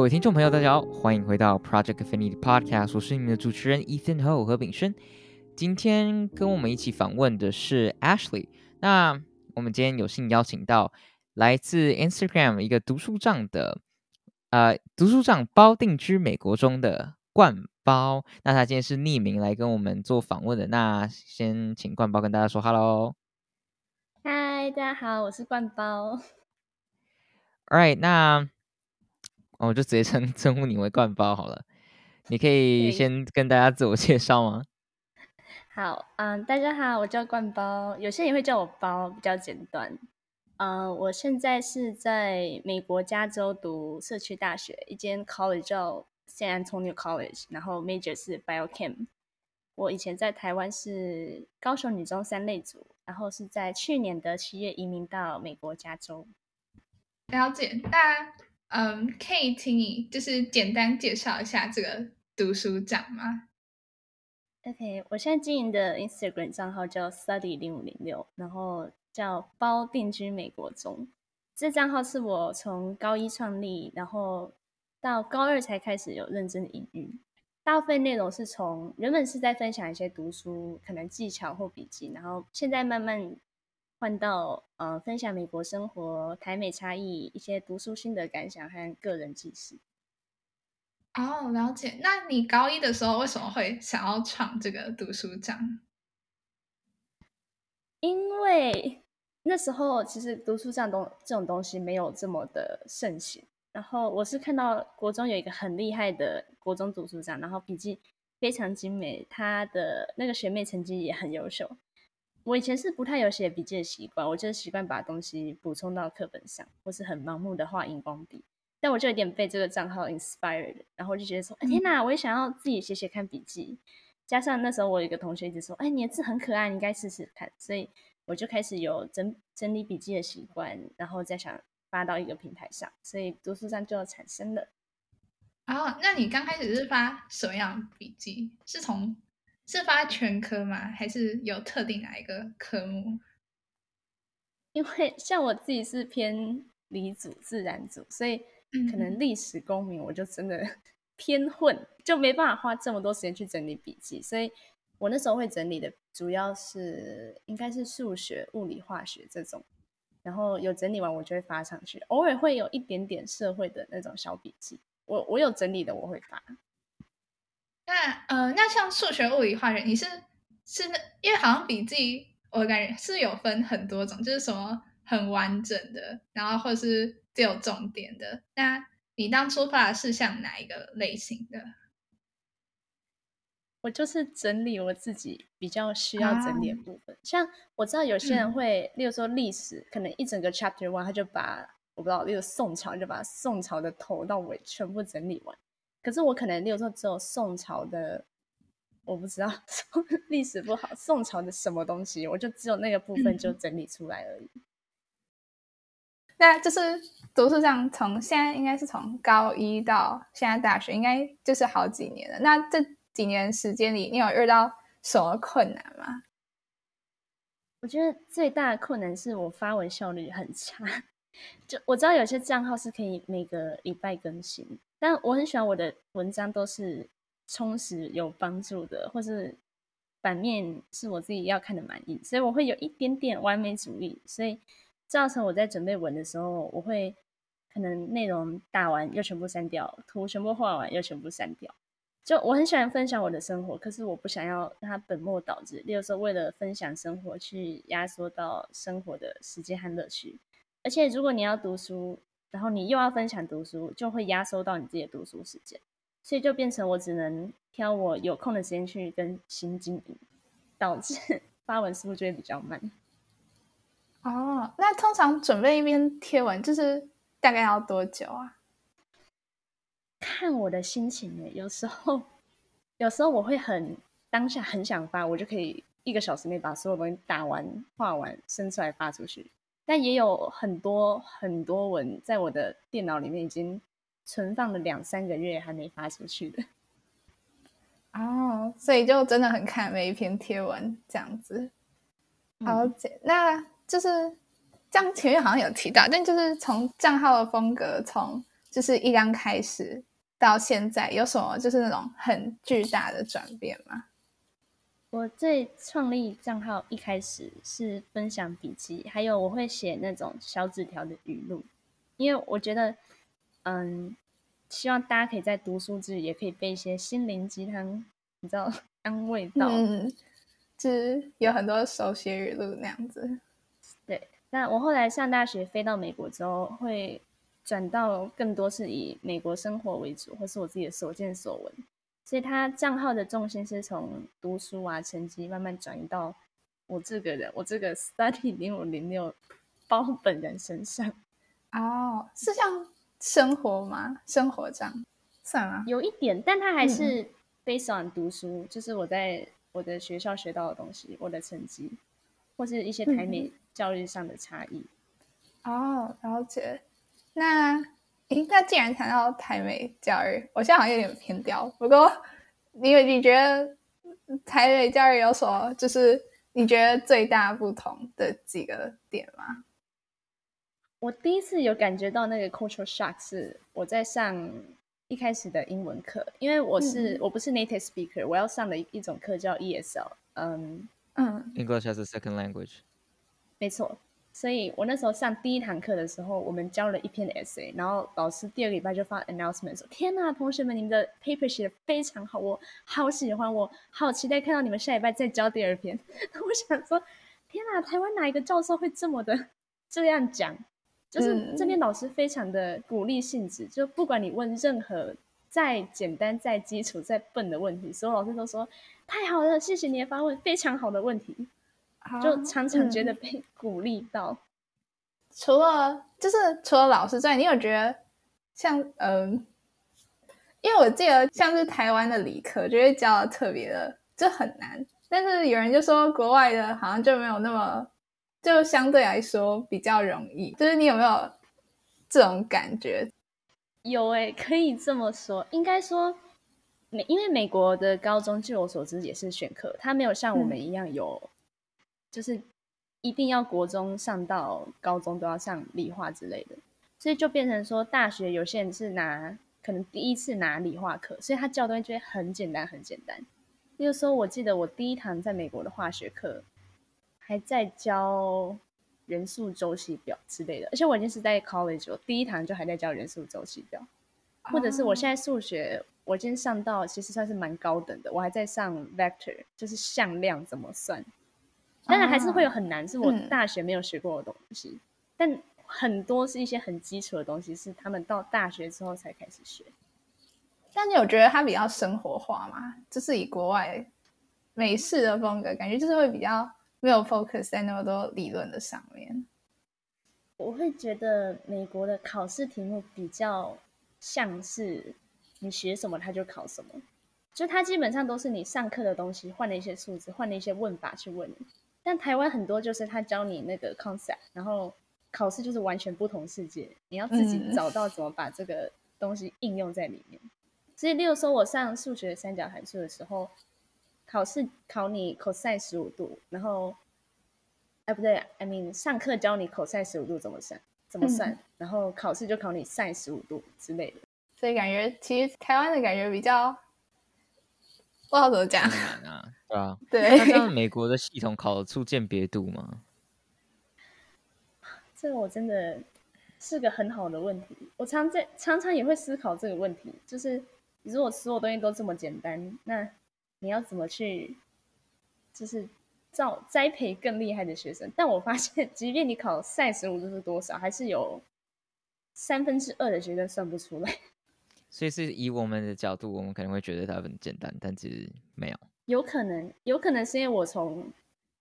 各位听众朋友，大家好，欢迎回到 Project Affinity Podcast，我是你们的主持人 Ethan Ho 何炳生。今天跟我们一起访问的是 Ashley。那我们今天有幸邀请到来自 Instagram 一个读书帐的，呃，读书帐包定居美国中的冠包。那他今天是匿名来跟我们做访问的。那先请冠包跟大家说 Hello。嗨，大家好，我是冠包。All right，那。我、哦、就直接称 称呼你为冠包好了，你可以先跟大家自我介绍吗？好，嗯，大家好，我叫冠包，有些人也会叫我包，比较简短。嗯，我现在是在美国加州读社区大学，一间 college 叫 San Antonio College，然后 major 是 biochem。我以前在台湾是高雄女中三类组，然后是在去年的七月移民到美国加州。了解，那。嗯，可以请你就是简单介绍一下这个读书帐吗？OK，我现在经营的 Instagram 账号叫 Study 零五零六，然后叫包定居美国中。这账号是我从高一创立，然后到高二才开始有认真的营运。大部分内容是从原本是在分享一些读书可能技巧或笔记，然后现在慢慢。换到呃，分享美国生活、台美差异、一些读书心得感想和个人记事。哦，了解。那你高一的时候为什么会想要创这个读书帐？因为那时候其实读书帐东这种东西没有这么的盛行。然后我是看到国中有一个很厉害的国中读书帐，然后笔记非常精美，他的那个学妹成绩也很优秀。我以前是不太有写笔记的习惯，我就是习惯把东西补充到课本上，或是很盲目的画荧光笔。但我就有点被这个账号 inspired，然后就觉得说，哎，天哪，我也想要自己写写看笔记。加上那时候我有一个同学一直说，哎，你的字很可爱，你应该试试看。所以我就开始有整整理笔记的习惯，然后再想发到一个平台上，所以读书上就产生了。哦，那你刚开始是发什么样笔记？是从？是发全科吗？还是有特定哪一个科目？因为像我自己是偏理组、自然组，所以可能历史、公民我就真的 偏混，就没办法花这么多时间去整理笔记。所以我那时候会整理的主要是应该是数学、物理、化学这种，然后有整理完我就会发上去。偶尔会有一点点社会的那种小笔记，我我有整理的我会发。那呃，那像数学、物理、化学，你是是那，因为好像笔记，我感觉是有分很多种，就是什么很完整的，然后或者是只有重点的。那你当初发的是像哪一个类型的？我就是整理我自己比较需要整理的部分。啊、像我知道有些人会，嗯、例如说历史，可能一整个 chapter one，他就把我不知道，例如宋朝，就把宋朝的头到尾全部整理完。可是我可能，例如说只有宋朝的，我不知道 历史不好，宋朝的什么东西，我就只有那个部分就整理出来而已。嗯、那就是读书上从现在应该是从高一到现在大学，应该就是好几年了。那这几年时间里，你有遇到什么困难吗？我觉得最大的困难是我发文效率很差。就我知道有些账号是可以每个礼拜更新。但我很喜欢我的文章都是充实有帮助的，或是版面是我自己要看的满意，所以我会有一点点完美主义，所以造成我在准备文的时候，我会可能内容打完又全部删掉，图全部画完又全部删掉。就我很喜欢分享我的生活，可是我不想要让它本末倒置，例如说为了分享生活去压缩到生活的时间和乐趣，而且如果你要读书。然后你又要分享读书，就会压缩到你自己的读书时间，所以就变成我只能挑我有空的时间去跟新经营，导致 发文速度就会比较慢。哦，那通常准备一篇贴文就是大概要多久啊？看我的心情耶，有时候有时候我会很当下很想发，我就可以一个小时内把所有东西打完、画完、生出来发出去。但也有很多很多文在我的电脑里面已经存放了两三个月还没发出去的 哦，所以就真的很看每一篇贴文这样子。好，嗯、那就是这样前面好像有提到，但就是从账号的风格从就是一刚开始到现在有什么就是那种很巨大的转变吗？我最创立账号一开始是分享笔记，还有我会写那种小纸条的语录，因为我觉得，嗯，希望大家可以在读书之余也可以背一些心灵鸡汤，你知道，安慰到，嗯，就是有很多手写语录那样子。对，那我后来上大学飞到美国之后，会转到更多是以美国生活为主，或是我自己的所见所闻。所以他账号的重心是从读书啊、成绩慢慢转移到我这个人，我这个 study 零五零六包本人身上。哦，是像生活吗？生活这样算吗？有一点，但他还是 based on 读书，嗯、就是我在我的学校学到的东西，我的成绩，或是一些台美教育上的差异。嗯、哦，了解。那。诶，那既然谈到台美教育，我现在好像有点偏掉。不过，你你觉得台美教育有什么？就是你觉得最大不同的几个点吗？我第一次有感觉到那个 cultural shock 是我在上一开始的英文课，因为我是、嗯、我不是 native speaker，我要上的一一种课叫 ESL，嗯嗯，English as a second language，没错。所以我那时候上第一堂课的时候，我们交了一篇 essay，然后老师第二个礼拜就发 announcement 说：“天呐，同学们，你们的 paper 写的非常好，我好喜欢，我好期待看到你们下礼拜再交第二篇。”我想说：“天呐，台湾哪一个教授会这么的这样讲？就是这边老师非常的鼓励性质，就不管你问任何再简单、再基础、再笨的问题，所有老师都说太好了，谢谢你的发问，非常好的问题。”就常常觉得被 鼓励到。嗯、除了就是除了老师之外，你有觉得像嗯、呃，因为我记得像是台湾的理科，就会教的特别的就很难。但是有人就说国外的好像就没有那么，就相对来说比较容易。就是你有没有这种感觉？有诶、欸，可以这么说。应该说美，因为美国的高中据我所知也是选课，它没有像我们一样有。嗯就是一定要国中上到高中都要上理化之类的，所以就变成说大学有些人是拿可能第一次拿理化课，所以他教东西就会很简单很简单。例如说，我记得我第一堂在美国的化学课还在教元素周期表之类的，而且我已经是在 college，我第一堂就还在教元素周期表，或者是我现在数学我今天上到其实算是蛮高等的，我还在上 vector，就是向量怎么算。当然还是会有很难，是我大学没有学过的东西。嗯、但很多是一些很基础的东西，是他们到大学之后才开始学。但你有觉得它比较生活化吗？就是以国外美式的风格，感觉就是会比较没有 focus 在那么多理论的上面。我会觉得美国的考试题目比较像是你学什么他就考什么，就它基本上都是你上课的东西换了一些数字，换了一些问法去问你。但台湾很多就是他教你那个 concept，然后考试就是完全不同世界，你要自己找到怎么把这个东西应用在里面。嗯、所以，例如说我上数学三角函数的时候，考试考你十五度，然后，哎不对，I mean 上课教你十五度怎么算，怎么算，嗯、然后考试就考你 sin 十五度之类的。所以感觉其实台湾的感觉比较。不知道怎么讲啊，对啊，对。那像美国的系统考得出鉴别度吗？这个我真的是个很好的问题。我常在常常也会思考这个问题，就是如果所有东西都这么简单，那你要怎么去，就是造栽培更厉害的学生？但我发现，即便你考赛十五度是多少，还是有三分之二的学生算不出来。所以是以我们的角度，我们可能会觉得它很简单，但其实没有。有可能，有可能是因为我从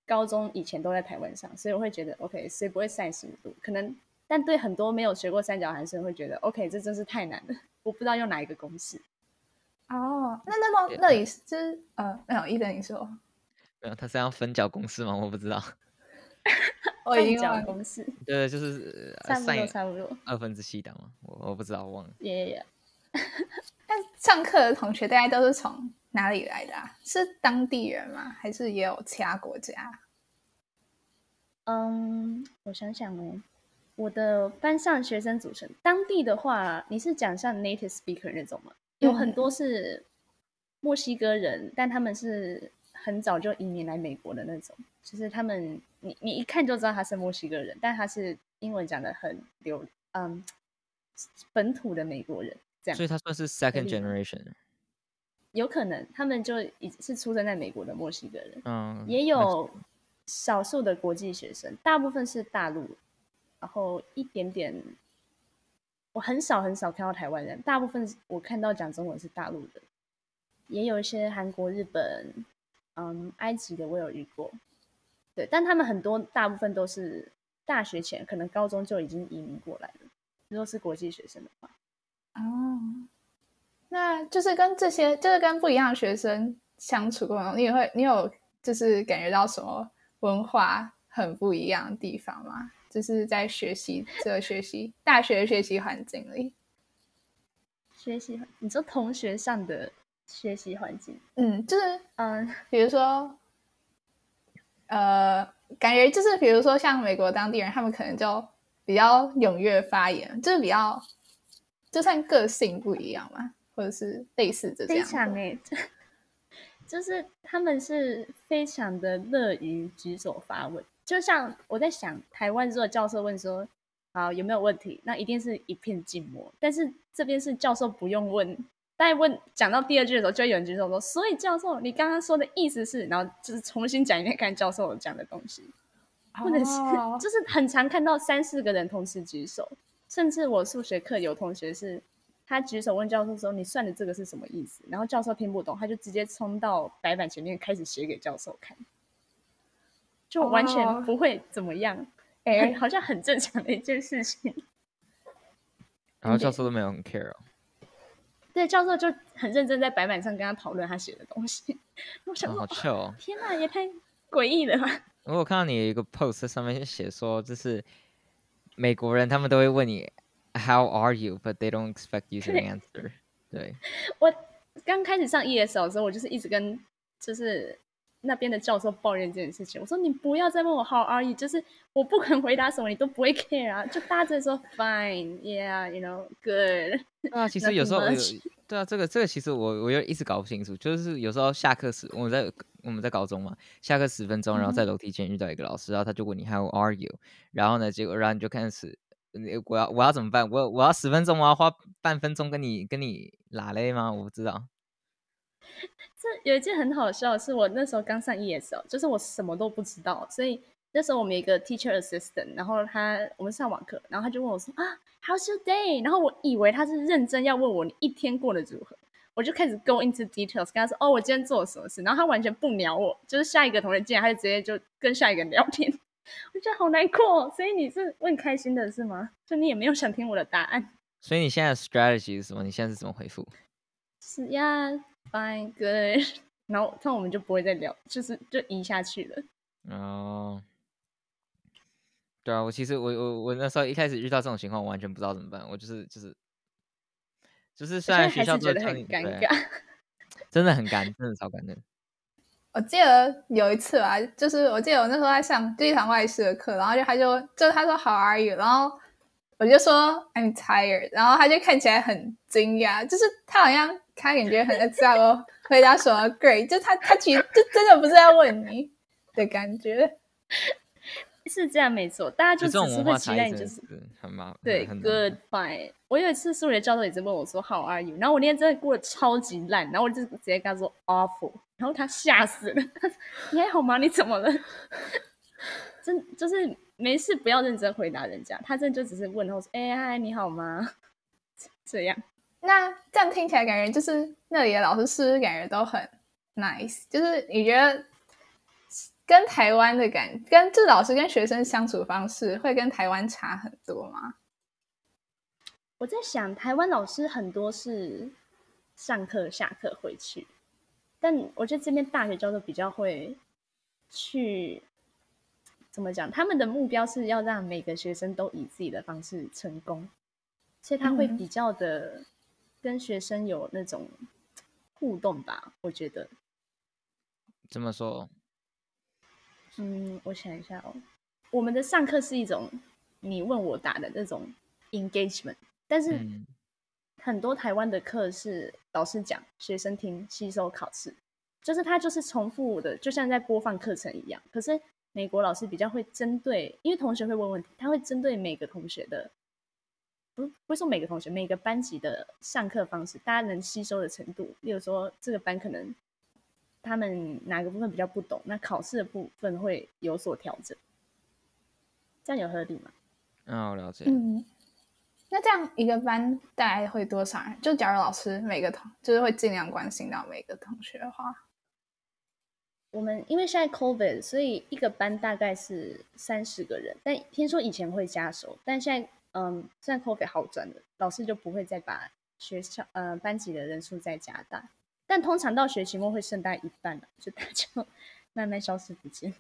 高中以前都在台湾上，所以我会觉得 OK，所以不会三十五度？可能，但对很多没有学过三角函数会觉得 OK，这真是太难了，我不知道用哪一个公式。哦，那那么那里是呃，没有，一等你说没有，它是要分角公式吗？我不知道。分角公式。对，就是差不多，差不多二分之七档嘛，我我不知道，我忘了。耶耶。那上课的同学大家都是从哪里来的啊？是当地人吗？还是也有其他国家？嗯，我想想哦，我的班上学生组成，当地的话，你是讲像 native speaker 那种吗？有很多是墨西哥人，嗯、但他们是很早就移民来美国的那种，就是他们你你一看就知道他是墨西哥人，但他是英文讲的很流，嗯，本土的美国人这样。所以他算是 second generation。有可能他们就已是出生在美国的墨西哥人，嗯，也有少数的国际学生，大部分是大陆，然后一点点，我很少很少看到台湾人，大部分我看到讲中文是大陆的，也有一些韩国、日本，嗯，埃及的我有遇过，对，但他们很多大部分都是大学前，可能高中就已经移民过来了，如果是国际学生的话，哦。那就是跟这些，就是跟不一样的学生相处过程中，你也会，你有就是感觉到什么文化很不一样的地方吗？就是在学习这个学习大学学习环境里，学习，你说同学上的学习环境，嗯，就是嗯，比如说，呃，感觉就是比如说像美国当地人，他们可能就比较踊跃发言，就是比较，就算个性不一样嘛。或者是类似这样，非常哎，就是他们是非常的乐于举手发问。就像我在想，台湾如果教授问说：“好，有没有问题？”那一定是一片静默。但是这边是教授不用问，但问讲到第二句的时候，就会有人举手说：“所以教授，你刚刚说的意思是？”然后就是重新讲一遍，看教授讲的东西，或者是就是很常看到三四个人同时举手，甚至我数学课有同学是。他举手问教授说：“你算的这个是什么意思？”然后教授听不懂，他就直接冲到白板前面开始写给教授看，就完全不会怎么样，哎、oh. 欸，好像很正常的一件事情。然后教授都没有很 care 哦。对，教授就很认真在白板上跟他讨论他写的东西。我想说，哦、好笑哦！天哪，也太诡异了吧！我有看到你有一个 post 上面写说，就是美国人他们都会问你。How are you? But they don't expect you to answer 对。对，我刚开始上 ESL 的时候，我就是一直跟就是那边的教授抱怨这件事情。我说你不要再问我 How are you？就是我不肯回答什么，你都不会 care 啊。就大致说 Fine, yeah, you know, good。啊，其实有时候我有 对啊，这个这个其实我我又一直搞不清楚。就是有时候下课时，我们在我们在高中嘛，下课十分钟，然后在楼梯间遇到一个老师，然后他就问你 How are you？然后呢，结果然后你就开始。我要我要怎么办？我我要十分钟，我要花半分钟跟你跟你拉嘞吗？我不知道。这有一件很好笑的是，我那时候刚上 ESL，就是我什么都不知道，所以那时候我们有一个 teacher assistant，然后他我们上网课，然后他就问我说啊，How's your day？然后我以为他是认真要问我你一天过得如何，我就开始 go into details，跟他说哦，我今天做了什么事，然后他完全不鸟我，就是下一个同学进来，他就直接就跟下一个人聊天。我觉得好难过，所以你是问开心的是吗？就你也没有想听我的答案。所以你现在的 strategy 是什么？你现在是怎么回复？是呀，fine good，然后那我们就不会再聊，就是就移下去了。哦，对啊，我其实我我我那时候一开始遇到这种情况，我完全不知道怎么办。我就是就是就是虽然学校觉得很尴尬，真的很干，真的超尴的。我记得有一次啊，就是我记得我那时候在上第一堂外事的课，然后就他就就他说 How are you？然后我就说 I'm tired，然后他就看起来很惊讶，就是他好像他感觉很 excited 回答说 Great，就他他其实就真的不是在问你的感觉，是这样没错，大家就只是会期待你就是很麻烦，对，Goodbye。我有一次数学教授也是问我说 How are you？然后我那天真的过得超级烂，然后我就直接跟他说 Awful。然后他吓死了，你还好吗？你怎么了？真就是没事，不要认真回答人家。他真的就只是问候说：“哎嗨，你好吗？”这样，那这样听起来感觉就是那里的老师是不是感觉都很 nice？就是你觉得跟台湾的感觉，跟这老师跟学生相处方式会跟台湾差很多吗？我在想，台湾老师很多是上课下课回去。但我觉得这边大学教授比较会去怎么讲？他们的目标是要让每个学生都以自己的方式成功，所以他会比较的跟学生有那种互动吧。我觉得怎么说？嗯，我想一下哦。我们的上课是一种你问我答的那种 engagement，但是很多台湾的课是老师讲，学生听，吸收考试，就是他就是重复的，就像在播放课程一样。可是美国老师比较会针对，因为同学会问问题，他会针对每个同学的。不不是说每个同学每个班级的上课方式，大家能吸收的程度，例如说这个班可能他们哪个部分比较不懂，那考试的部分会有所调整，这样有合理吗？嗯、哦，我了解。嗯，那这样一个班大概会多少人？就假如老师每个同就是会尽量关心到每个同学的话，我们因为现在 COVID，所以一个班大概是三十个人，但听说以前会加收，但现在。嗯，现在 COVID 好转了，老师就不会再把学校呃班级的人数再加大，但通常到学期末会剩大概一半了，就大家就 慢慢消失不见。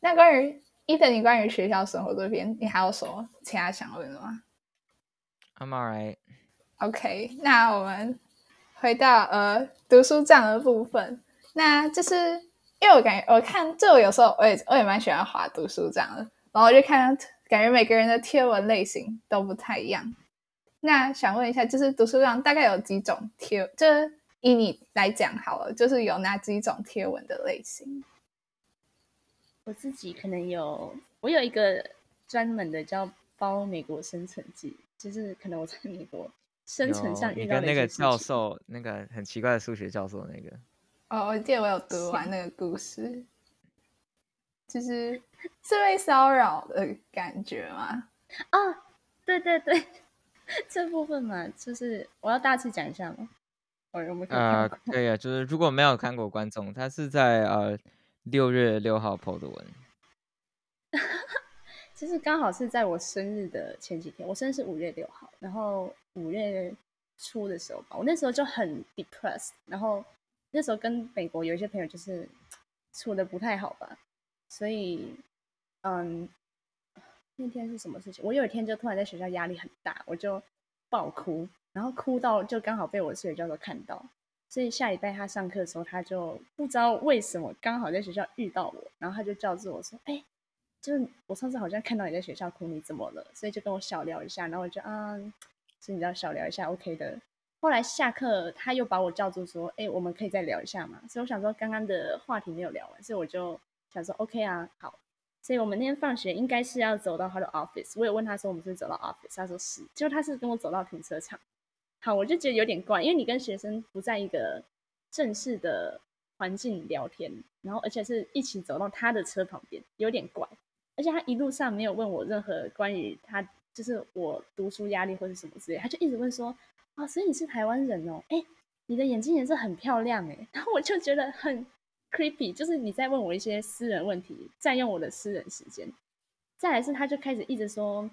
那关于 Ethan，你关于学校生活这边，你还有什么其他想问的吗？I'm alright. OK，那我们回到呃读书这样的部分，那就是因为我感觉我看就我有时候我也我也蛮喜欢滑读书这样的，然后我就看。感觉每个人的贴文类型都不太一样。那想问一下，就是读书上大概有几种贴？就以你来讲好了，就是有哪几种贴文的类型？我自己可能有，我有一个专门的叫“包美国生存记”，就是可能我在美国生存上遇到的。你跟那个教授，那个很奇怪的数学教授，那个哦，我记得我有读完那个故事。就是 是被骚扰的感觉吗？啊、哦，对对对，这部分嘛，就是我要大致讲一下吗？我，有没有看过？呃，对啊，就是如果没有看过观众，他是在呃六月六号 PO 的文，其实刚好是在我生日的前几天，我生日是五月六号，然后五月初的时候吧，我那时候就很 depressed，然后那时候跟美国有一些朋友就是处的不太好吧。所以，嗯，那天是什么事情？我有一天就突然在学校压力很大，我就爆哭，然后哭到就刚好被我数学教授看到。所以下礼拜他上课的时候，他就不知道为什么刚好在学校遇到我，然后他就叫住我说：“哎，就是我上次好像看到你在学校哭，你怎么了？”所以就跟我小聊一下，然后我就啊，所以你知道小聊一下，OK 的。后来下课他又把我叫住说：“哎，我们可以再聊一下嘛？”所以我想说刚刚的话题没有聊完，所以我就。想说 OK 啊，好，所以我们那天放学应该是要走到他的 office。我有问他说我们是，走到 office，他说是，结果他是跟我走到停车场。好，我就觉得有点怪，因为你跟学生不在一个正式的环境聊天，然后而且是一起走到他的车旁边，有点怪。而且他一路上没有问我任何关于他，就是我读书压力或者什么之类，他就一直问说啊，所以你是台湾人哦？哎，你的眼睛颜色很漂亮哎。然后我就觉得很。creepy，就是你在问我一些私人问题，占用我的私人时间。再来是，他就开始一直说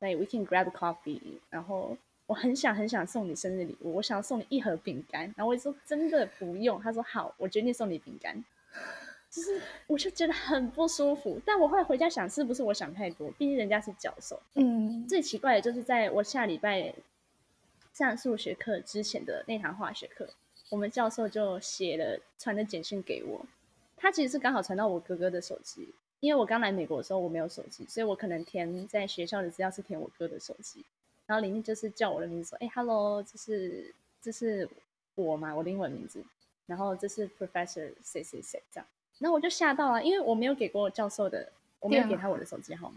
，like we can grab coffee，然后我很想很想送你生日礼物，我想要送你一盒饼干，然后我就说真的不用，他说好，我决定送你饼干。就是我就觉得很不舒服，但我后来回家想，是不是我想太多？毕竟人家是教授。嗯，最奇怪的就是在我下礼拜上数学课之前的那堂化学课。我们教授就写了传的简讯给我，他其实是刚好传到我哥哥的手机，因为我刚来美国的时候我没有手机，所以我可能填在学校的资料是填我哥的手机，然后里面就是叫我的名字说，哎，hello，这是这是我嘛，我的英文名字，然后这是 Professor 谁谁谁这样，然后我就吓到了，因为我没有给过教授的，我没有给他我的手机号码，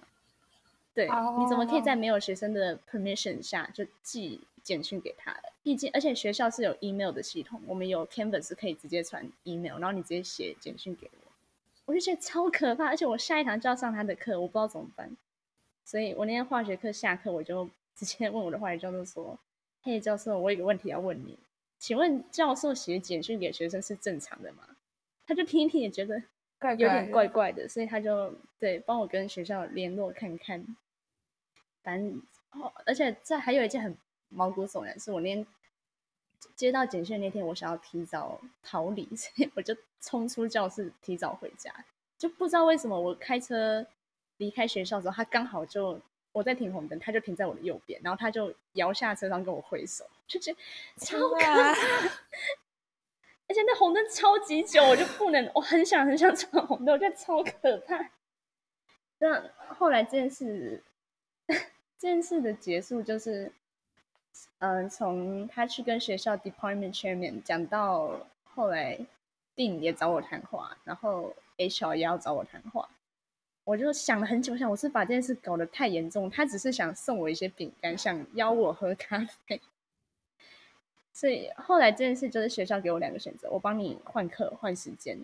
对，你怎么可以在没有学生的 permission 下就寄简讯给他的？毕竟，而且学校是有 email 的系统，我们有 Canvas 可以直接传 email，然后你直接写简讯给我，我就觉得超可怕。而且我下一堂就要上他的课，我不知道怎么办。所以我那天化学课下课，我就直接问我的化学教授说：“嘿，教授，我有个问题要问你，请问教授写简讯给学生是正常的吗？”他就听一听也觉得有点怪怪的，所以他就对帮我跟学校联络看看。反正哦，而且这还有一件很。毛骨悚然，是我那天接到简讯那天，我想要提早逃离，所以我就冲出教室，提早回家。就不知道为什么，我开车离开学校的时候，他刚好就我在停红灯，他就停在我的右边，然后他就摇下车窗跟我挥手，就觉得超可怕。而且那红灯超级久，我就不能，我很想很想闯红灯，我觉得超可怕。那后来这件事。这件事的结束就是，嗯、从他去跟学校 department chairman 讲到后来，Dean 也找我谈话，然后 HR 也要找我谈话，我就想了很久，想我是把这件事搞得太严重，他只是想送我一些饼干，想邀我喝咖啡，所以后来这件事就是学校给我两个选择，我帮你换课换时间，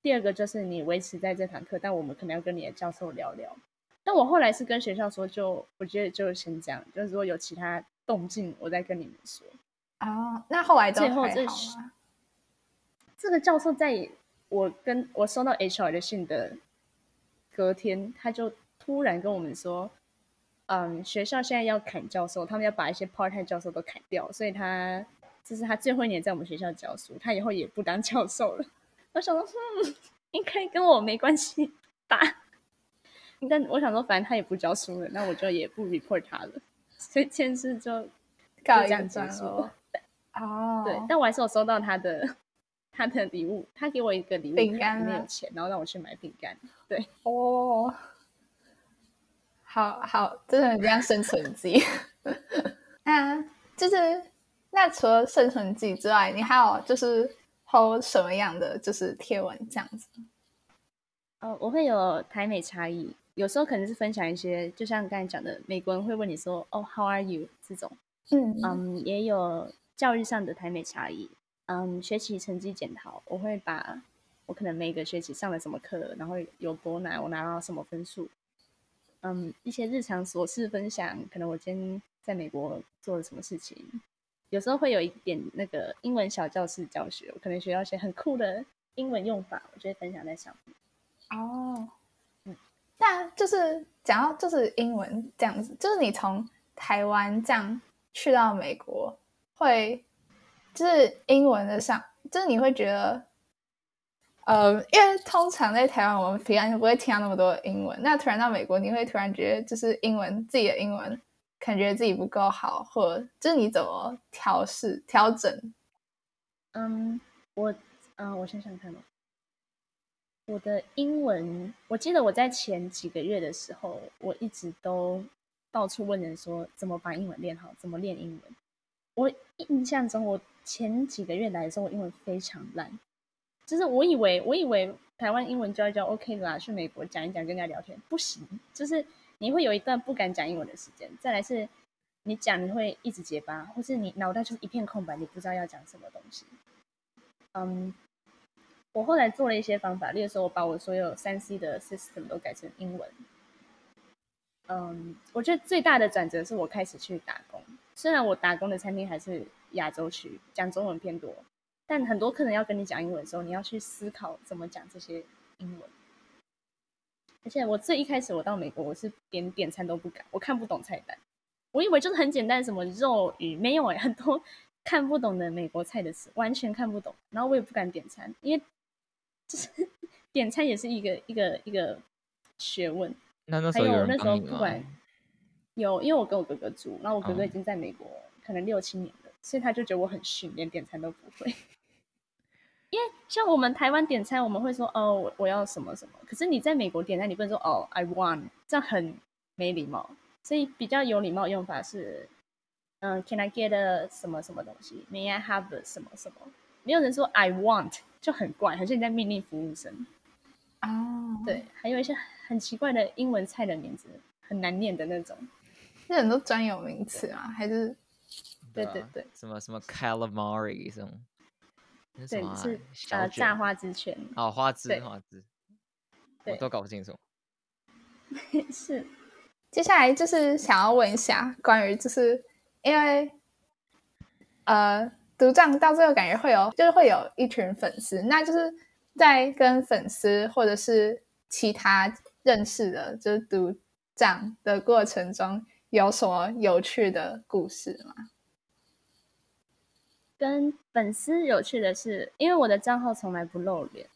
第二个就是你维持在这堂课，但我们可能要跟你的教授聊聊。但我后来是跟学校说，就我觉得就先这样，就是如果有其他动静，我再跟你们说。哦，那后来最后这这个教授在我跟我收到 HR 的信的隔天，他就突然跟我们说，嗯，学校现在要砍教授，他们要把一些 part-time 教授都砍掉，所以他这是他最后一年在我们学校教书，他以后也不当教授了。我想说，嗯，应该跟我没关系吧。但我想说，反正他也不教书了，那我就也不 report 他了，所以这件事就 告一段落了。哦，对，但我还是有收到他的他的礼物，他给我一个礼物，饼干没有钱，然后让我去买饼干。对，哦，好好，真的很像生存记。那就是那除了生存记之外，你还有就是 po 什么样的就是贴文这样子？哦，我会有台美差异。有时候可能是分享一些，就像刚才讲的，美国人会问你说：“哦，How are you？” 这种，嗯嗯，也有教育上的台美差异，嗯，学期成绩检讨，我会把我可能每个学期上了什么课，然后有多难，我拿到什么分数，嗯，一些日常琐事分享，可能我今天在美国做了什么事情，有时候会有一点那个英文小教室教学，我可能学到一些很酷的英文用法，我就会分享在上面。哦。那就是讲到就是英文这样子，就是你从台湾这样去到美国，会就是英文的上，就是你会觉得，呃，因为通常在台湾我们平常就不会听到那么多英文，那突然到美国，你会突然觉得就是英文自己的英文感觉自己不够好，或就是你怎么调试调整？嗯，我嗯，我想想看哦。我的英文，我记得我在前几个月的时候，我一直都到处问人说怎么把英文练好，怎么练英文。我印象中，我前几个月来的时候，我英文非常烂，就是我以为我以为台湾英文教一教 OK 啦，去美国讲一讲，跟人家聊天不行，就是你会有一段不敢讲英文的时间。再来是，你讲你会一直结巴，或是你脑袋就是一片空白，你不知道要讲什么东西。嗯。我后来做了一些方法，例如说，我把我所有三 C 的 system 都改成英文。嗯，我觉得最大的转折是我开始去打工。虽然我打工的餐厅还是亚洲区，讲中文偏多，但很多客人要跟你讲英文的时候，你要去思考怎么讲这些英文。而且我最一开始我到美国，我是连点餐都不敢，我看不懂菜单，我以为就是很简单，什么肉鱼没有哎，很多 看不懂的美国菜的词，完全看不懂，然后我也不敢点餐，因为。就是点餐也是一个一个一个学问。那那时候有人帮你吗？还有那时候不管有，因为我跟我哥哥住，然后我哥哥已经在美国、哦、可能六七年了，所以他就觉得我很逊，连点餐都不会。因为像我们台湾点餐，我们会说哦我，我要什么什么，可是你在美国点餐，你不能说哦，I want，这样很没礼貌。所以比较有礼貌用法是，嗯，Can I get a 什么什么东西？May I have a 什么什么？没有人说 I want。就很怪，好像你在命令服务生哦。Oh. 对，还有一些很奇怪的英文菜的名字，很难念的那种。是很多专有名词啊，还是？对对对，什么什么 calamari 这种？对，是呃炸花枝拳。哦，花枝花枝，我都搞不清楚。是，接下来就是想要问一下关于，就是因为呃。读帐到最后感觉会有，就是会有一群粉丝，那就是在跟粉丝或者是其他认识的，就是读帐的过程中，有什么有趣的故事吗？跟粉丝有趣的是，因为我的账号从来不露脸，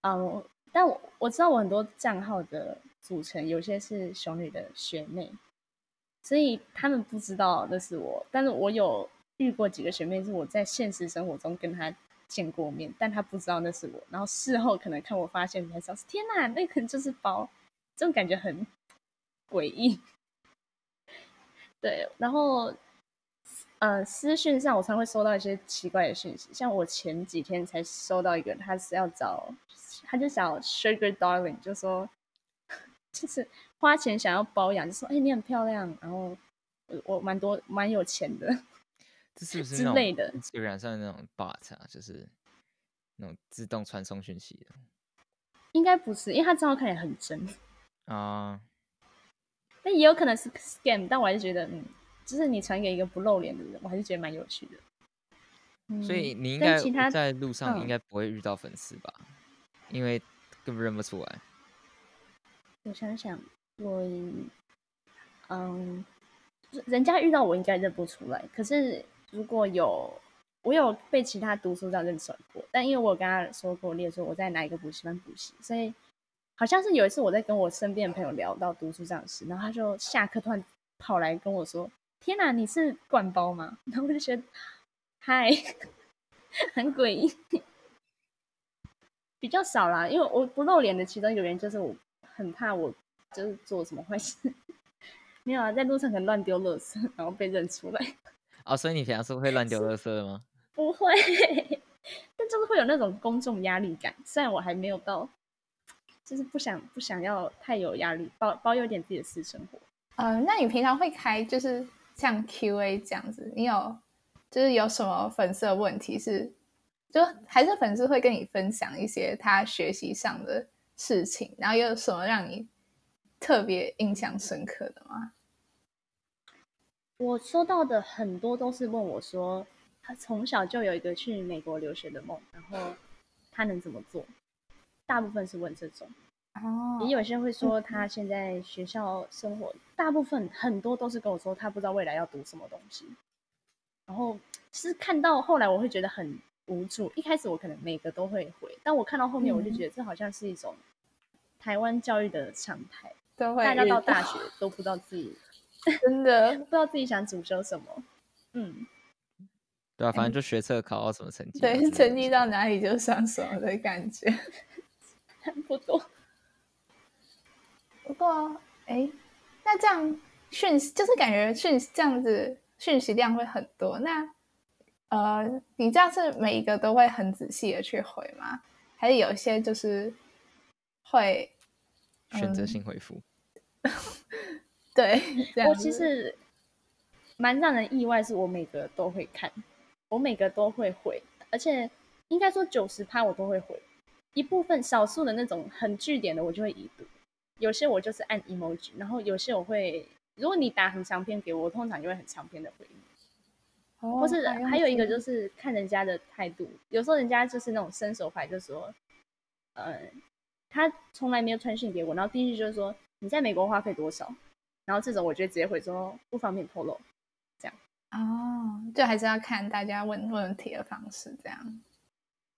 嗯，但我我知道我很多账号的组成，有些是熊女的学妹，所以他们不知道那是我，但是我有。遇过几个学妹，是我在现实生活中跟她见过面，但她不知道那是我。然后事后可能看我发现才知道，天哪，那可能就是包，这种感觉很诡异。对，然后，呃，私讯上我常会收到一些奇怪的讯息，像我前几天才收到一个，他是要找，他就想 Sugar Darling，就说，就是花钱想要包养，就说，哎，你很漂亮，然后我我蛮多蛮有钱的，这是不是之类的？基本上那种 bot 啊，就是那种自动传送讯息的，应该不是，因为他账号看起来很真啊。Uh 但也有可能是 scam，但我还是觉得，嗯，就是你传给一个不露脸的人，我还是觉得蛮有趣的。嗯、所以你应该在路上应该不会遇到粉丝吧？嗯、因为根本认不出来。我想想，我，嗯，人家遇到我应该认不出来。可是如果有，我有被其他读书这样认出来过，但因为我跟他说过，列说我在哪一个补习班补习，所以。好像是有一次我在跟我身边的朋友聊到读书这样的事，然后他就下课突然跑来跟我说：“天哪，你是灌包吗？” 然后我就觉得，嗨，很诡异。比较少啦，因为我不露脸的其中一个原因就是我很怕我就是做什么坏事。没有啊，在路上可能乱丢垃圾，然后被认出来。哦，所以你平常是会乱丢垃圾的吗？不会，但就是会有那种公众压力感。虽然我还没有到。就是不想不想要太有压力，包包有点自己的私生活。呃，那你平常会开就是像 Q&A 这样子，你有就是有什么粉丝的问题是，就还是粉丝会跟你分享一些他学习上的事情，然后有什么让你特别印象深刻的吗？我收到的很多都是问我说，他从小就有一个去美国留学的梦，然后他能怎么做？大部分是问这种，哦，也有些人会说他现在学校生活，大部分很多都是跟我说他不知道未来要读什么东西，然后是看到后来我会觉得很无助。一开始我可能每个都会回，但我看到后面我就觉得这好像是一种台湾教育的常态，都会大家到大学都不知道自己 真的不知道自己想主修什么，嗯，对啊，反正就学测考到什么成绩，对，成绩到哪里就上什么的感觉。差不多，不过，哎，那这样讯息就是感觉讯息这样子讯息量会很多。那，呃，你这样是每一个都会很仔细的去回吗？还是有一些就是会选择性回复？嗯、对，我其实蛮让人意外，是我每个都会看，我每个都会回，而且应该说九十趴我都会回。一部分少数的那种很据点的，我就会已读；有些我就是按 emoji，然后有些我会，如果你打很长篇给我，我通常就会很长篇的回应。哦，或是还有一个就是看人家的态度，有时候人家就是那种伸手牌，就说，呃，他从来没有传讯给我，然后第一句就是说你在美国花费多少，然后这种我就直接回说不方便透露，这样。哦，就还是要看大家问问题的方式，这样。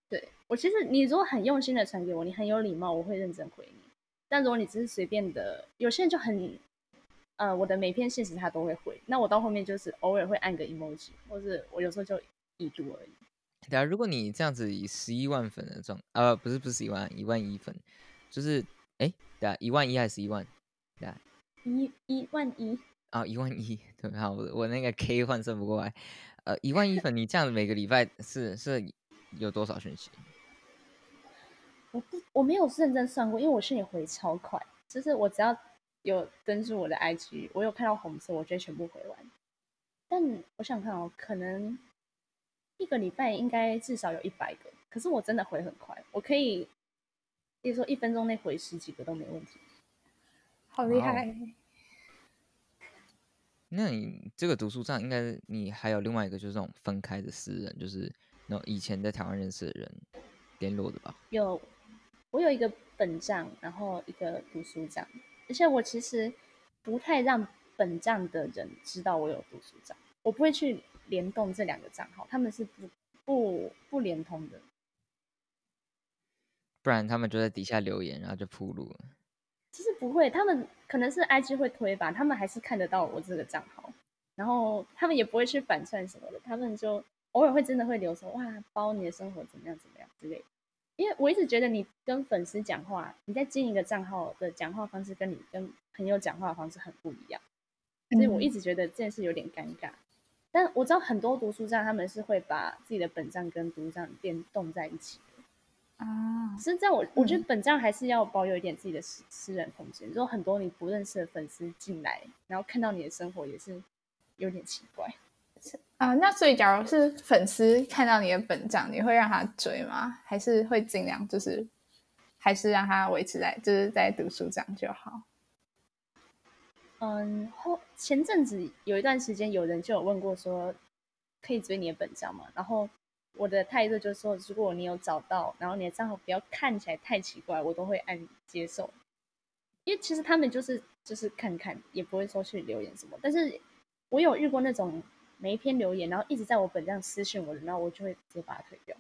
对，我其实，你如果很用心的传给我，你很有礼貌，我会认真回你。但如果你只是随便的，有些人就很，呃，我的每篇信息他都会回，那我到后面就是偶尔会按个 emoji，或是我有时候就已读而已。对啊，如果你这样子以十一万粉的状，呃，不是不是十一万，一万一粉，就是，哎，对啊，一万一还是一万？对啊，一一万一啊，一万一，对啊，我我那个 K 换算不过来，呃，一万一粉，你这样子每个礼拜是是。有多少讯息？我不，我没有认真算过，因为我讯息回超快，就是我只要有登录我的 IG，我有看到红色，我觉得全部回完。但我想看哦，可能一个礼拜应该至少有一百个，可是我真的回很快，我可以，比如说一分钟内回十几个都没问题，好厉害。那你这个读书帐应该你还有另外一个就是这种分开的私人，就是那。以前在台湾认识的人联络的吧？有，我有一个本账，然后一个读书账，而且我其实不太让本账的人知道我有读书账，我不会去联动这两个账号，他们是不不不连通的，不然他们就在底下留言，然后就铺路了。其实不会，他们可能是 IG 会推吧，他们还是看得到我这个账号，然后他们也不会去反串什么的，他们就。偶尔会真的会留说哇，包你的生活怎么样怎么样之类的，因为我一直觉得你跟粉丝讲话，你在经营一个账号的讲话方式跟你跟朋友讲话的方式很不一样。所以我一直觉得这件事有点尴尬。嗯、但我知道很多读书站他们是会把自己的本账跟读书帐联动在一起的啊。其实在我我觉得本帐还是要保有一点自己的私私人空间。如果很多你不认识的粉丝进来，然后看到你的生活，也是有点奇怪。啊、呃，那所以假如是粉丝看到你的本账，你会让他追吗？还是会尽量就是？还是让他维持在就是在读书这样就好。嗯，后前阵子有一段时间，有人就有问过说，可以追你的本账吗？然后我的态度就是说，如果你有找到，然后你的账号不要看起来太奇怪，我都会按接受。因为其实他们就是就是看看，也不会说去留言什么。但是我有遇过那种每一篇留言，然后一直在我本上私信我的，然后我就会直接把它退掉。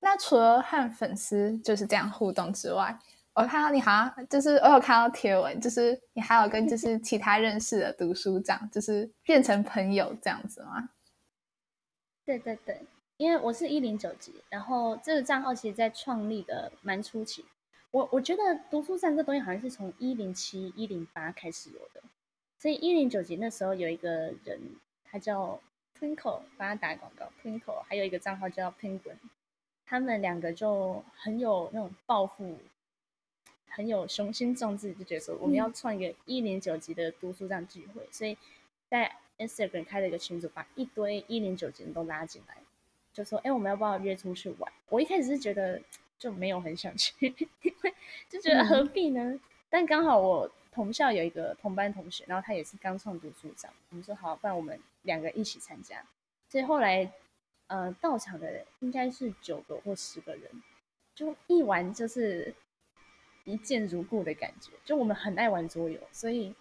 那除了和粉丝就是这样互动之外，我看到你好像就是我有看到贴文，就是你还有跟就是其他认识的读书长，就是变成朋友这样子吗？对对对，因为我是一零九级，然后这个账号其实在创立的蛮初期，我我觉得读书站这东西好像是从一零七一零八开始有的，所以一零九级那时候有一个人，他叫 Twinkle，帮他打广告，Twinkle，还有一个账号叫 Penguin。他们两个就很有那种抱负，很有雄心壮志，就觉得说我们要创一个一零九级的读书站聚会，嗯、所以在 Instagram 开了一个群组，把一堆一零九级人都拉进来，就说：“哎，我们要不要约出去玩？”我一开始是觉得就没有很想去，因为就觉得何必呢？嗯、但刚好我同校有一个同班同学，然后他也是刚创读书长，我们说好，不然我们两个一起参加。所以后来。呃，到场的人应该是九个或十个人，就一玩就是一见如故的感觉。就我们很爱玩桌游，所以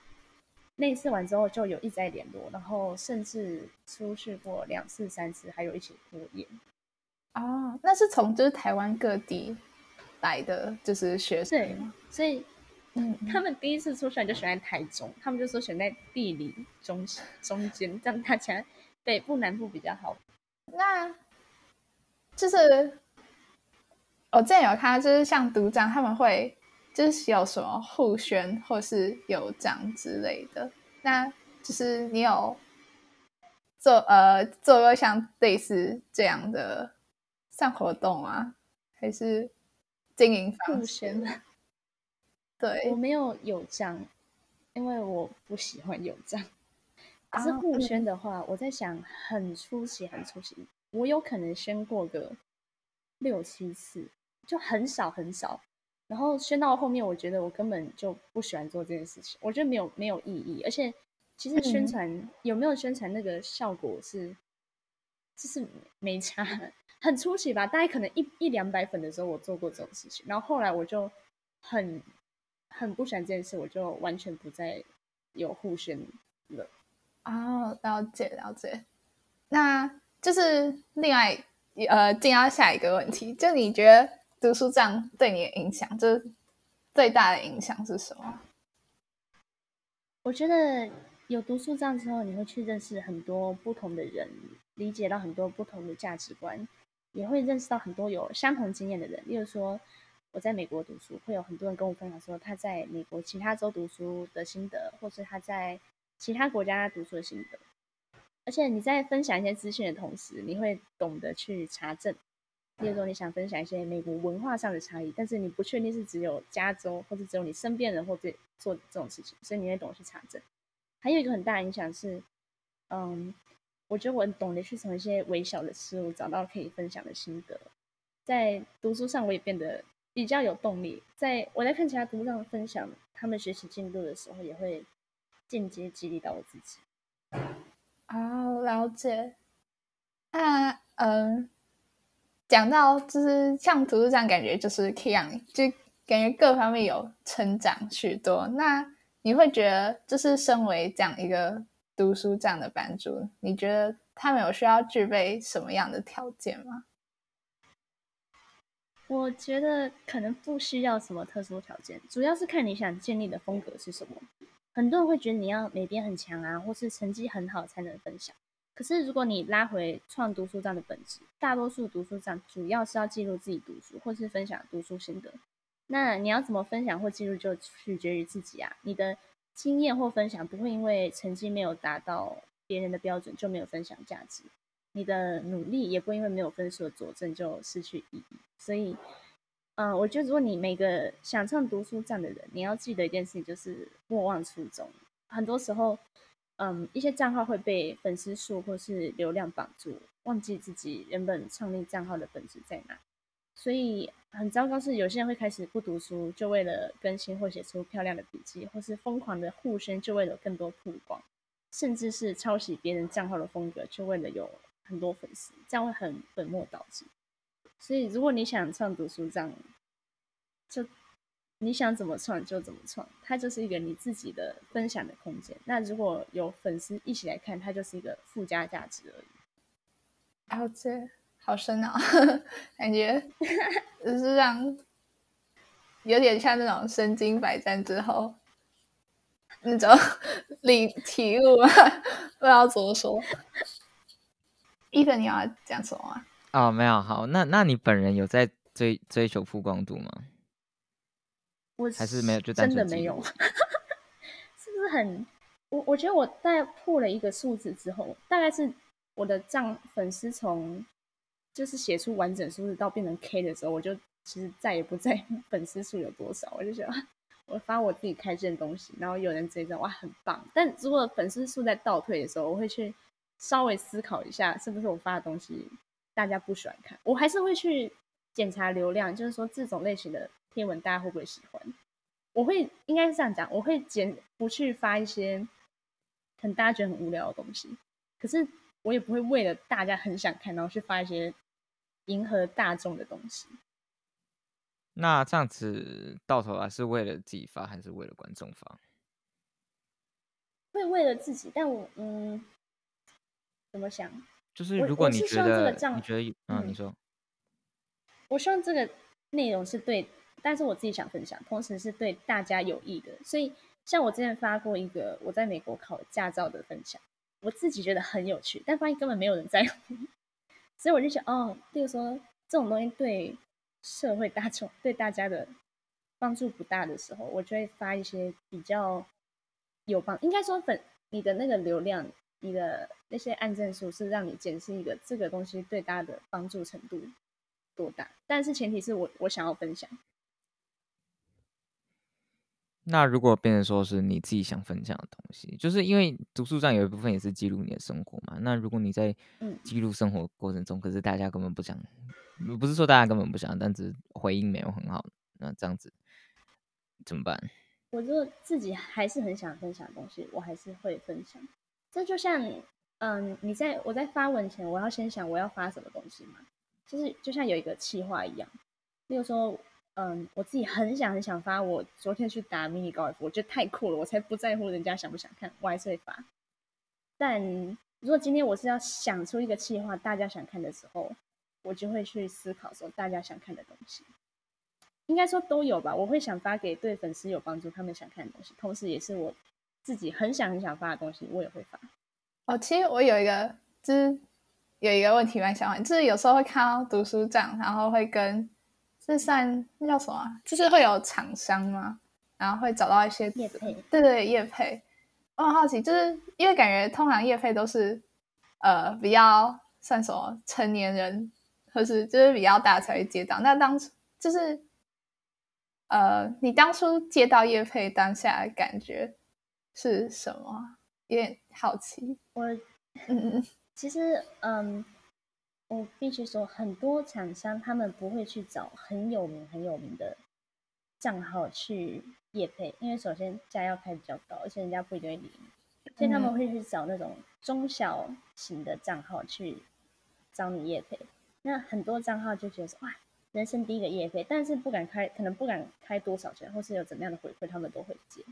那次完之后就有一直在联络，然后甚至出去过两次、三次，还有一起过夜。哦，那是从就是台湾各地来的，就是学生。对，所以嗯，他们第一次出去就选在台中，他们就说选在地理中中间，这样大家北部南部比较好。那就是我之前有看到，就是像独长他们会就是有什么互宣或是有奖之类的。那就是你有做呃做过像类似这样的上活动吗？还是经营互宣？对，我没有有奖，因为我不喜欢有奖。可是互宣的话，我在想，很出奇，很出奇。我有可能宣过个六七次，就很少很少。然后宣到后面，我觉得我根本就不喜欢做这件事情，我觉得没有没有意义。而且，其实宣传、嗯、有没有宣传那个效果是，就是没差，很出奇吧？大概可能一一两百粉的时候，我做过这种事情。然后后来我就很很不喜欢这件事，我就完全不再有互宣了。哦，了解了解。那就是另外呃，进到下一个问题，就你觉得读书这样对你的影响，就是最大的影响是什么？我觉得有读书这样之后，你会去认识很多不同的人，理解到很多不同的价值观，也会认识到很多有相同经验的人。例如说，我在美国读书，会有很多人跟我分享说他在美国其他州读书的心得，或是他在其他国家读书的心得，而且你在分享一些资讯的同时，你会懂得去查证。比如说，你想分享一些美国文化上的差异，但是你不确定是只有加州，或者只有你身边人或者做这种事情，所以你会懂得去查证。还有一个很大的影响是，嗯，我觉得我懂得去从一些微小的事物找到可以分享的心得。在读书上，我也变得比较有动力。在我在看其他读书上分享他们学习进度的时候，也会。间接激励到我自己。哦，了解。那嗯，讲到就是像读书这样，感觉就是可以让你就感觉各方面有成长许多。那你会觉得，就是身为这样一个读书这样的版主，你觉得他们有需要具备什么样的条件吗？我觉得可能不需要什么特殊条件，主要是看你想建立的风格是什么。很多人会觉得你要美编很强啊，或是成绩很好才能分享。可是如果你拉回创读书帐的本质，大多数读书帐主要是要记录自己读书，或是分享读书心得。那你要怎么分享或记录，就取决于自己啊。你的经验或分享不会因为成绩没有达到别人的标准就没有分享价值，你的努力也不会因为没有分数的佐证就失去意义。所以，嗯、我觉得如果你每个想唱读书帐的人，你要记得一件事情，就是莫忘初衷。很多时候，嗯，一些账号会被粉丝数或是流量绑住，忘记自己原本创立账号的本质在哪。所以很糟糕是，有些人会开始不读书，就为了更新或写出漂亮的笔记，或是疯狂的互宣，就为了更多曝光，甚至是抄袭别人账号的风格，就为了有很多粉丝，这样会很本末倒置。所以，如果你想创读书帐，就你想怎么创就怎么创，它就是一个你自己的分享的空间。那如果有粉丝一起来看，它就是一个附加价值而已。然后这。好深哦，感觉只是让有点像那种身经百战之后那种 领体悟，不知道怎么说。伊粉，你要讲什么啊？哦，没有，好，那那你本人有在追追求曝光度吗？我还是没有，就真的没有，是不是很？我我觉得我在破了一个数字之后，大概是我的账粉丝从。就是写出完整数字到变成 K 的时候，我就其实再也不在乎 粉丝数有多少，我就想我发我自己开心的东西，然后有人追着，哇，很棒。但如果粉丝数在倒退的时候，我会去稍微思考一下，是不是我发的东西大家不喜欢看，我还是会去检查流量，就是说这种类型的贴文大家会不会喜欢。我会应该是这样讲，我会减不去发一些很大家觉得很无聊的东西，可是。我也不会为了大家很想看，然后去发一些迎合大众的东西。那这样子到头来是为了自己发，还是为了观众发？会为了自己，但我嗯，怎么想？就是如果你觉得，你觉得，嗯，嗯，你说，我希望这个内容是对，但是我自己想分享，同时是对大家有益的。所以，像我之前发过一个我在美国考驾照的分享。我自己觉得很有趣，但发现根本没有人在乎，所以我就想，哦，例如说这种东西对社会大众、对大家的帮助不大的时候，我就会发一些比较有帮，应该说粉你的那个流量、你的那些按赞数是让你检视一个这个东西对大家的帮助程度多大，但是前提是我我想要分享。那如果变成说是你自己想分享的东西，就是因为读书帐有一部分也是记录你的生活嘛。那如果你在记录生活过程中，可是大家根本不想，不是说大家根本不想，但只是回应没有很好，那这样子怎么办？我就自己还是很想分享的东西，我还是会分享。这就像，嗯，你在我在发文前，我要先想我要发什么东西嘛，就是就像有一个计划一样，比如说。嗯，我自己很想很想发。我昨天去打迷你高尔夫，我觉得太酷了，我才不在乎人家想不想看，我还是会发。但如果今天我是要想出一个计划，大家想看的时候，我就会去思考说大家想看的东西，应该说都有吧。我会想发给对粉丝有帮助、他们想看的东西，同时也是我自己很想很想发的东西，我也会发。哦，其实我有一个，就是有一个问题蛮想问，就是有时候会看到读书帐，然后会跟。这算那叫什么？就是会有厂商吗？然后会找到一些业配，对对，业配。我很好奇，就是因为感觉通常业配都是呃比较算什么成年人，或是就是比较大才会接到。那当初就是呃，你当初接到业配当下的感觉是什么？有点好奇。我嗯嗯，其实嗯。我必须说，很多厂商他们不会去找很有名、很有名的账号去业配，因为首先价要开比较高，而且人家不一定会理你，所以他们会去找那种中小型的账号去找你业配。那很多账号就觉得说，哇，人生第一个业配，但是不敢开，可能不敢开多少钱，或是有怎么样的回馈，他们都会接。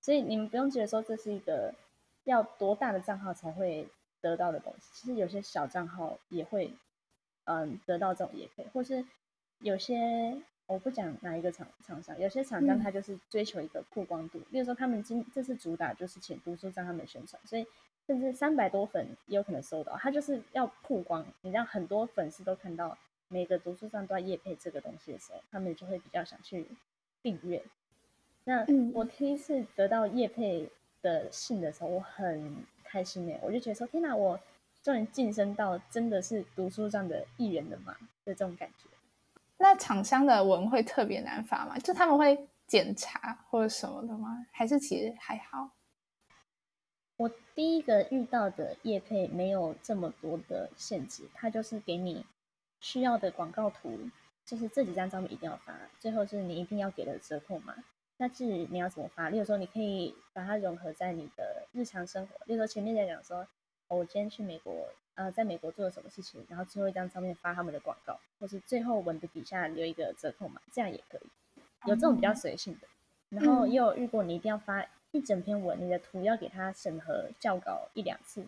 所以你们不用觉得说这是一个要多大的账号才会得到的东西，其实有些小账号也会，嗯，得到这种业配，或是有些我不讲哪一个厂厂商，有些厂商他就是追求一个曝光度，例如说他们今这次主打就是请读书帐他们宣传，所以甚至三百多粉也有可能收到，他就是要曝光，你让很多粉丝都看到每个读书帐都要夜配这个东西的时候，他们就会比较想去订阅。那我第一次得到叶配的信的时候，我很开心呢，我就觉得说天哪，我终于晋升到真的是读书上的艺人了嘛，就这种感觉。那厂商的文会特别难发吗？就他们会检查或者什么的吗？还是其实还好？我第一个遇到的业配没有这么多的限制，它就是给你需要的广告图，就是这几张照片一定要发，最后是你一定要给的折扣码。那至于你要怎么发，例如说你可以把它融合在你的日常生活，例如说前面在讲说，哦，我今天去美国，呃，在美国做了什么事情，然后最后一张照片发他们的广告，或是最后文的底下留一个折扣码，这样也可以，有这种比较随性的。然后也有遇过你一定要发。一整篇文，你的图要给他审核校稿一两次，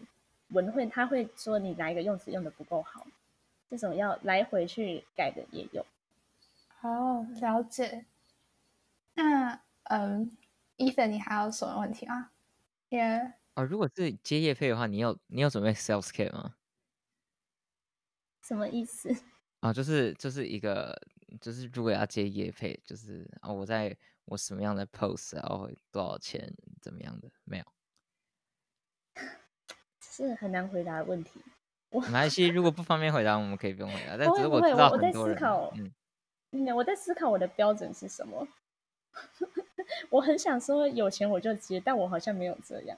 文会他会说你哪一个用词用的不够好，这种要来回去改的也有。哦，了解。那嗯，Ethan，你还有什么问题吗？Yeah。哦，如果是接业配的话，你有你有准备 sales care 吗？什么意思？啊、哦，就是就是一个，就是如果要接业配，就是哦，我在。我什么样的 post，然后多少钱，怎么样的？没有，是很难回答的问题。没关系，如果不方便回答，我们可以不用回答。但只是我知道我在思考，嗯，我在思考我的标准是什么。我很想说有钱我就接，但我好像没有这样。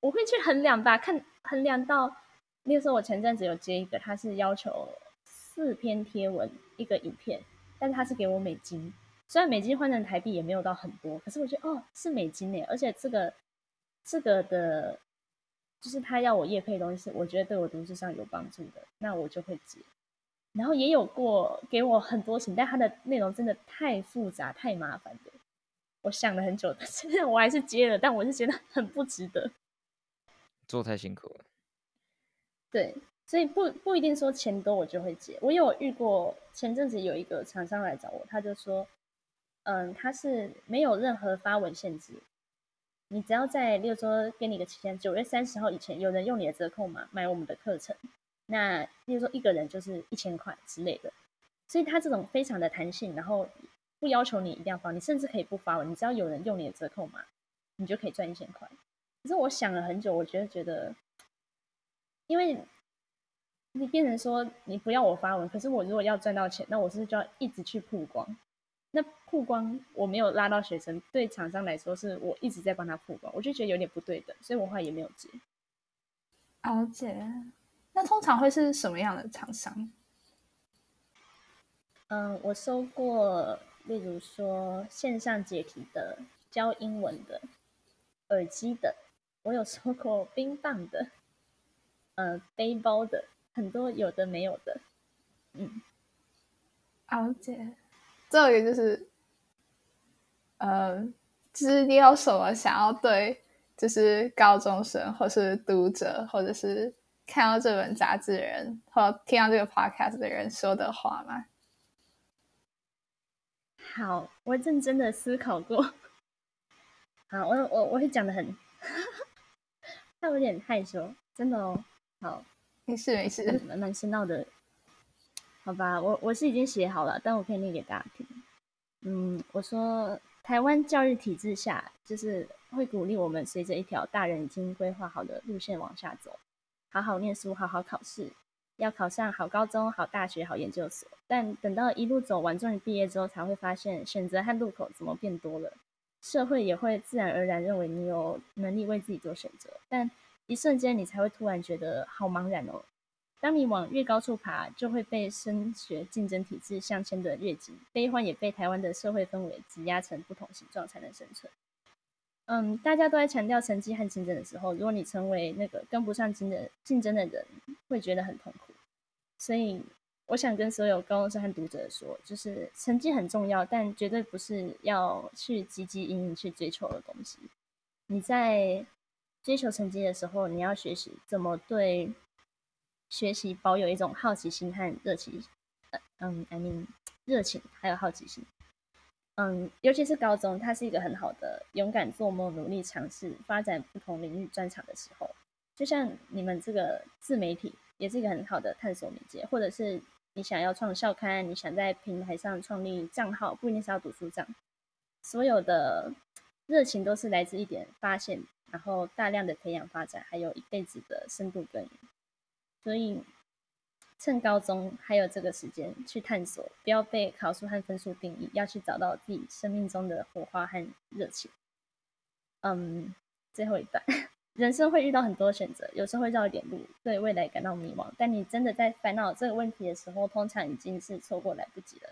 我会去衡量吧，看衡量到，例如说，我前阵子有接一个，他是要求四篇贴文一个影片，但是他是给我美金。虽然美金换成台币也没有到很多，可是我觉得哦，是美金呢，而且这个这个的，就是他要我业配的东西，我觉得对我读书上有帮助的，那我就会接。然后也有过给我很多钱，但他的内容真的太复杂、太麻烦了，我想了很久，但是我还是接了，但我是觉得很不值得，做太辛苦了。对，所以不不一定说钱多我就会接。我有遇过前阵子有一个厂商来找我，他就说。嗯，他是没有任何发文限制，你只要在，例如说给你个期限，九月三十号以前有人用你的折扣码买我们的课程，那例如说一个人就是一千块之类的，所以他这种非常的弹性，然后不要求你一定要发，你甚至可以不发文，你只要有人用你的折扣码，你就可以赚一千块。可是我想了很久，我觉得觉得，因为你变成说你不要我发文，可是我如果要赚到钱，那我是不是就要一直去曝光？那曝光我没有拉到学生，对厂商来说是我一直在帮他曝光，我就觉得有点不对的，所以我后来也没有接。了解。那通常会是什么样的厂商？嗯，我收过，例如说线上解题的、教英文的、耳机的，我有收过冰棒的，呃、背包的，很多有的没有的。嗯，了解。这个就是，呃，就是你有什么想要对，就是高中生，或是读者，或者是看到这本杂志的人，或听到这个 podcast 的人说的话吗？好，我认真的思考过。好，我我我会讲的很，他有点害羞，真的哦。好，没事没事，蛮蛮深奥的。好吧，我我是已经写好了，但我可以念给大家听。嗯，我说台湾教育体制下，就是会鼓励我们随着一条大人已经规划好的路线往下走，好好念书，好好考试，要考上好高中、好大学、好研究所。但等到一路走完，终于毕业之后，才会发现选择和路口怎么变多了，社会也会自然而然认为你有能力为自己做选择，但一瞬间你才会突然觉得好茫然哦。当你往越高处爬，就会被升学竞争体制向牵得越紧，悲欢也被台湾的社会氛围挤压成不同形状才能生存。嗯，大家都在强调成绩和竞争的时候，如果你成为那个跟不上竞争竞争的人，会觉得很痛苦。所以，我想跟所有高中生和读者说，就是成绩很重要，但绝对不是要去汲汲营营去追求的东西。你在追求成绩的时候，你要学习怎么对。学习保有一种好奇心和热情，嗯，I mean 热情还有好奇心，嗯，尤其是高中，它是一个很好的勇敢做梦、努力尝试、发展不同领域专长的时候。就像你们这个自媒体，也是一个很好的探索媒介，或者是你想要创校刊，你想在平台上创立账号，不一定是要读书账，所有的热情都是来自一点发现，然后大量的培养发展，还有一辈子的深度耕耘。所以，趁高中还有这个时间去探索，不要被考试和分数定义，要去找到自己生命中的火花和热情。嗯，最后一段。人生会遇到很多选择，有时候会绕一点路，对未来感到迷茫。但你真的在烦恼这个问题的时候，通常已经是错过来不及了。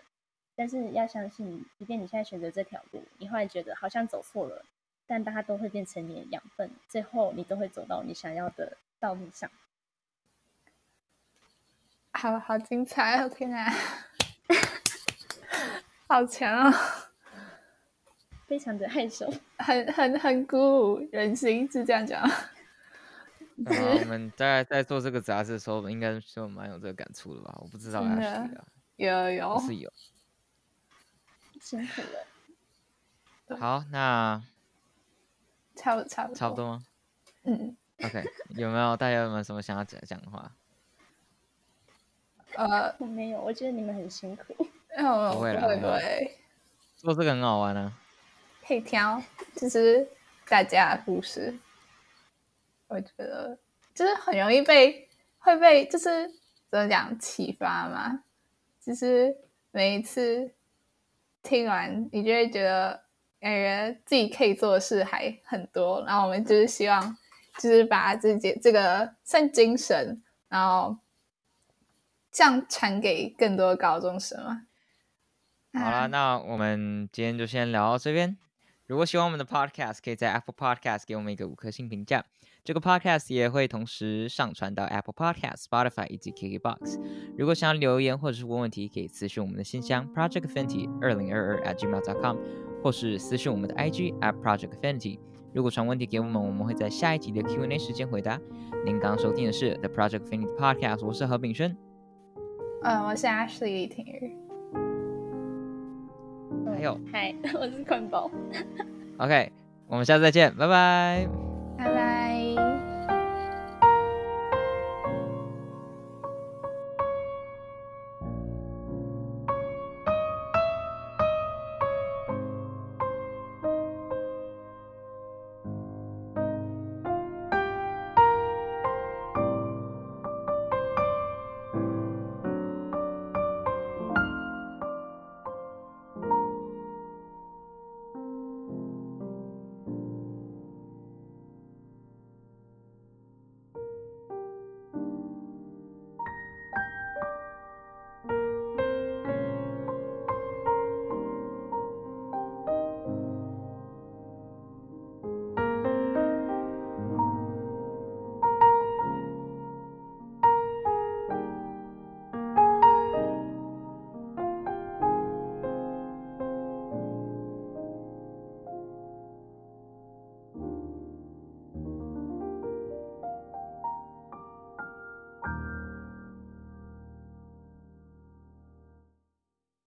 但是要相信，即便你现在选择这条路，你后来觉得好像走错了，但大家都会变成你的养分，最后你都会走到你想要的道路上。好好精彩哦！天啊，好强啊、哦！非常的害羞，很很很鼓舞人心，是这样讲。我们在在做这个杂志的时候，应该就蛮有这个感触的吧？我不知道啊，有有是有，辛苦了。好，那差不差不差不多吗？嗯。OK，有没有大家有没有什么想要讲讲的话？呃，我没有，我觉得你们很辛苦。不会了，不会。做这个很好玩呢。可以挑，就是大家的故事，我觉得就是很容易被会被就是怎么讲启发嘛。就是每一次听完，你就会觉得感觉自己可以做的事还很多。然后我们就是希望，就是把自己这个算精神，然后这样传给更多高中生嘛。好了，那我们今天就先聊到这边。如果喜欢我们的 Podcast，可以在 Apple Podcast 给我们一个五颗星评价。这个 Podcast 也会同时上传到 Apple Podcast、Spotify 以及 KKBox。如果想要留言或者是问问题，可以私信我们的信箱 projectfinity 二零二二 at gmail.com，或是私信我们的 IG at projectfinity。如果传问题给我们，我们会在下一集的 Q&A 时间回答。您刚刚收听的是 The Project Finity Podcast，我是何炳轩。嗯，我是 Ashley 李婷宇。还有，嗨，我是坤宝。OK，我们下次再见，拜拜。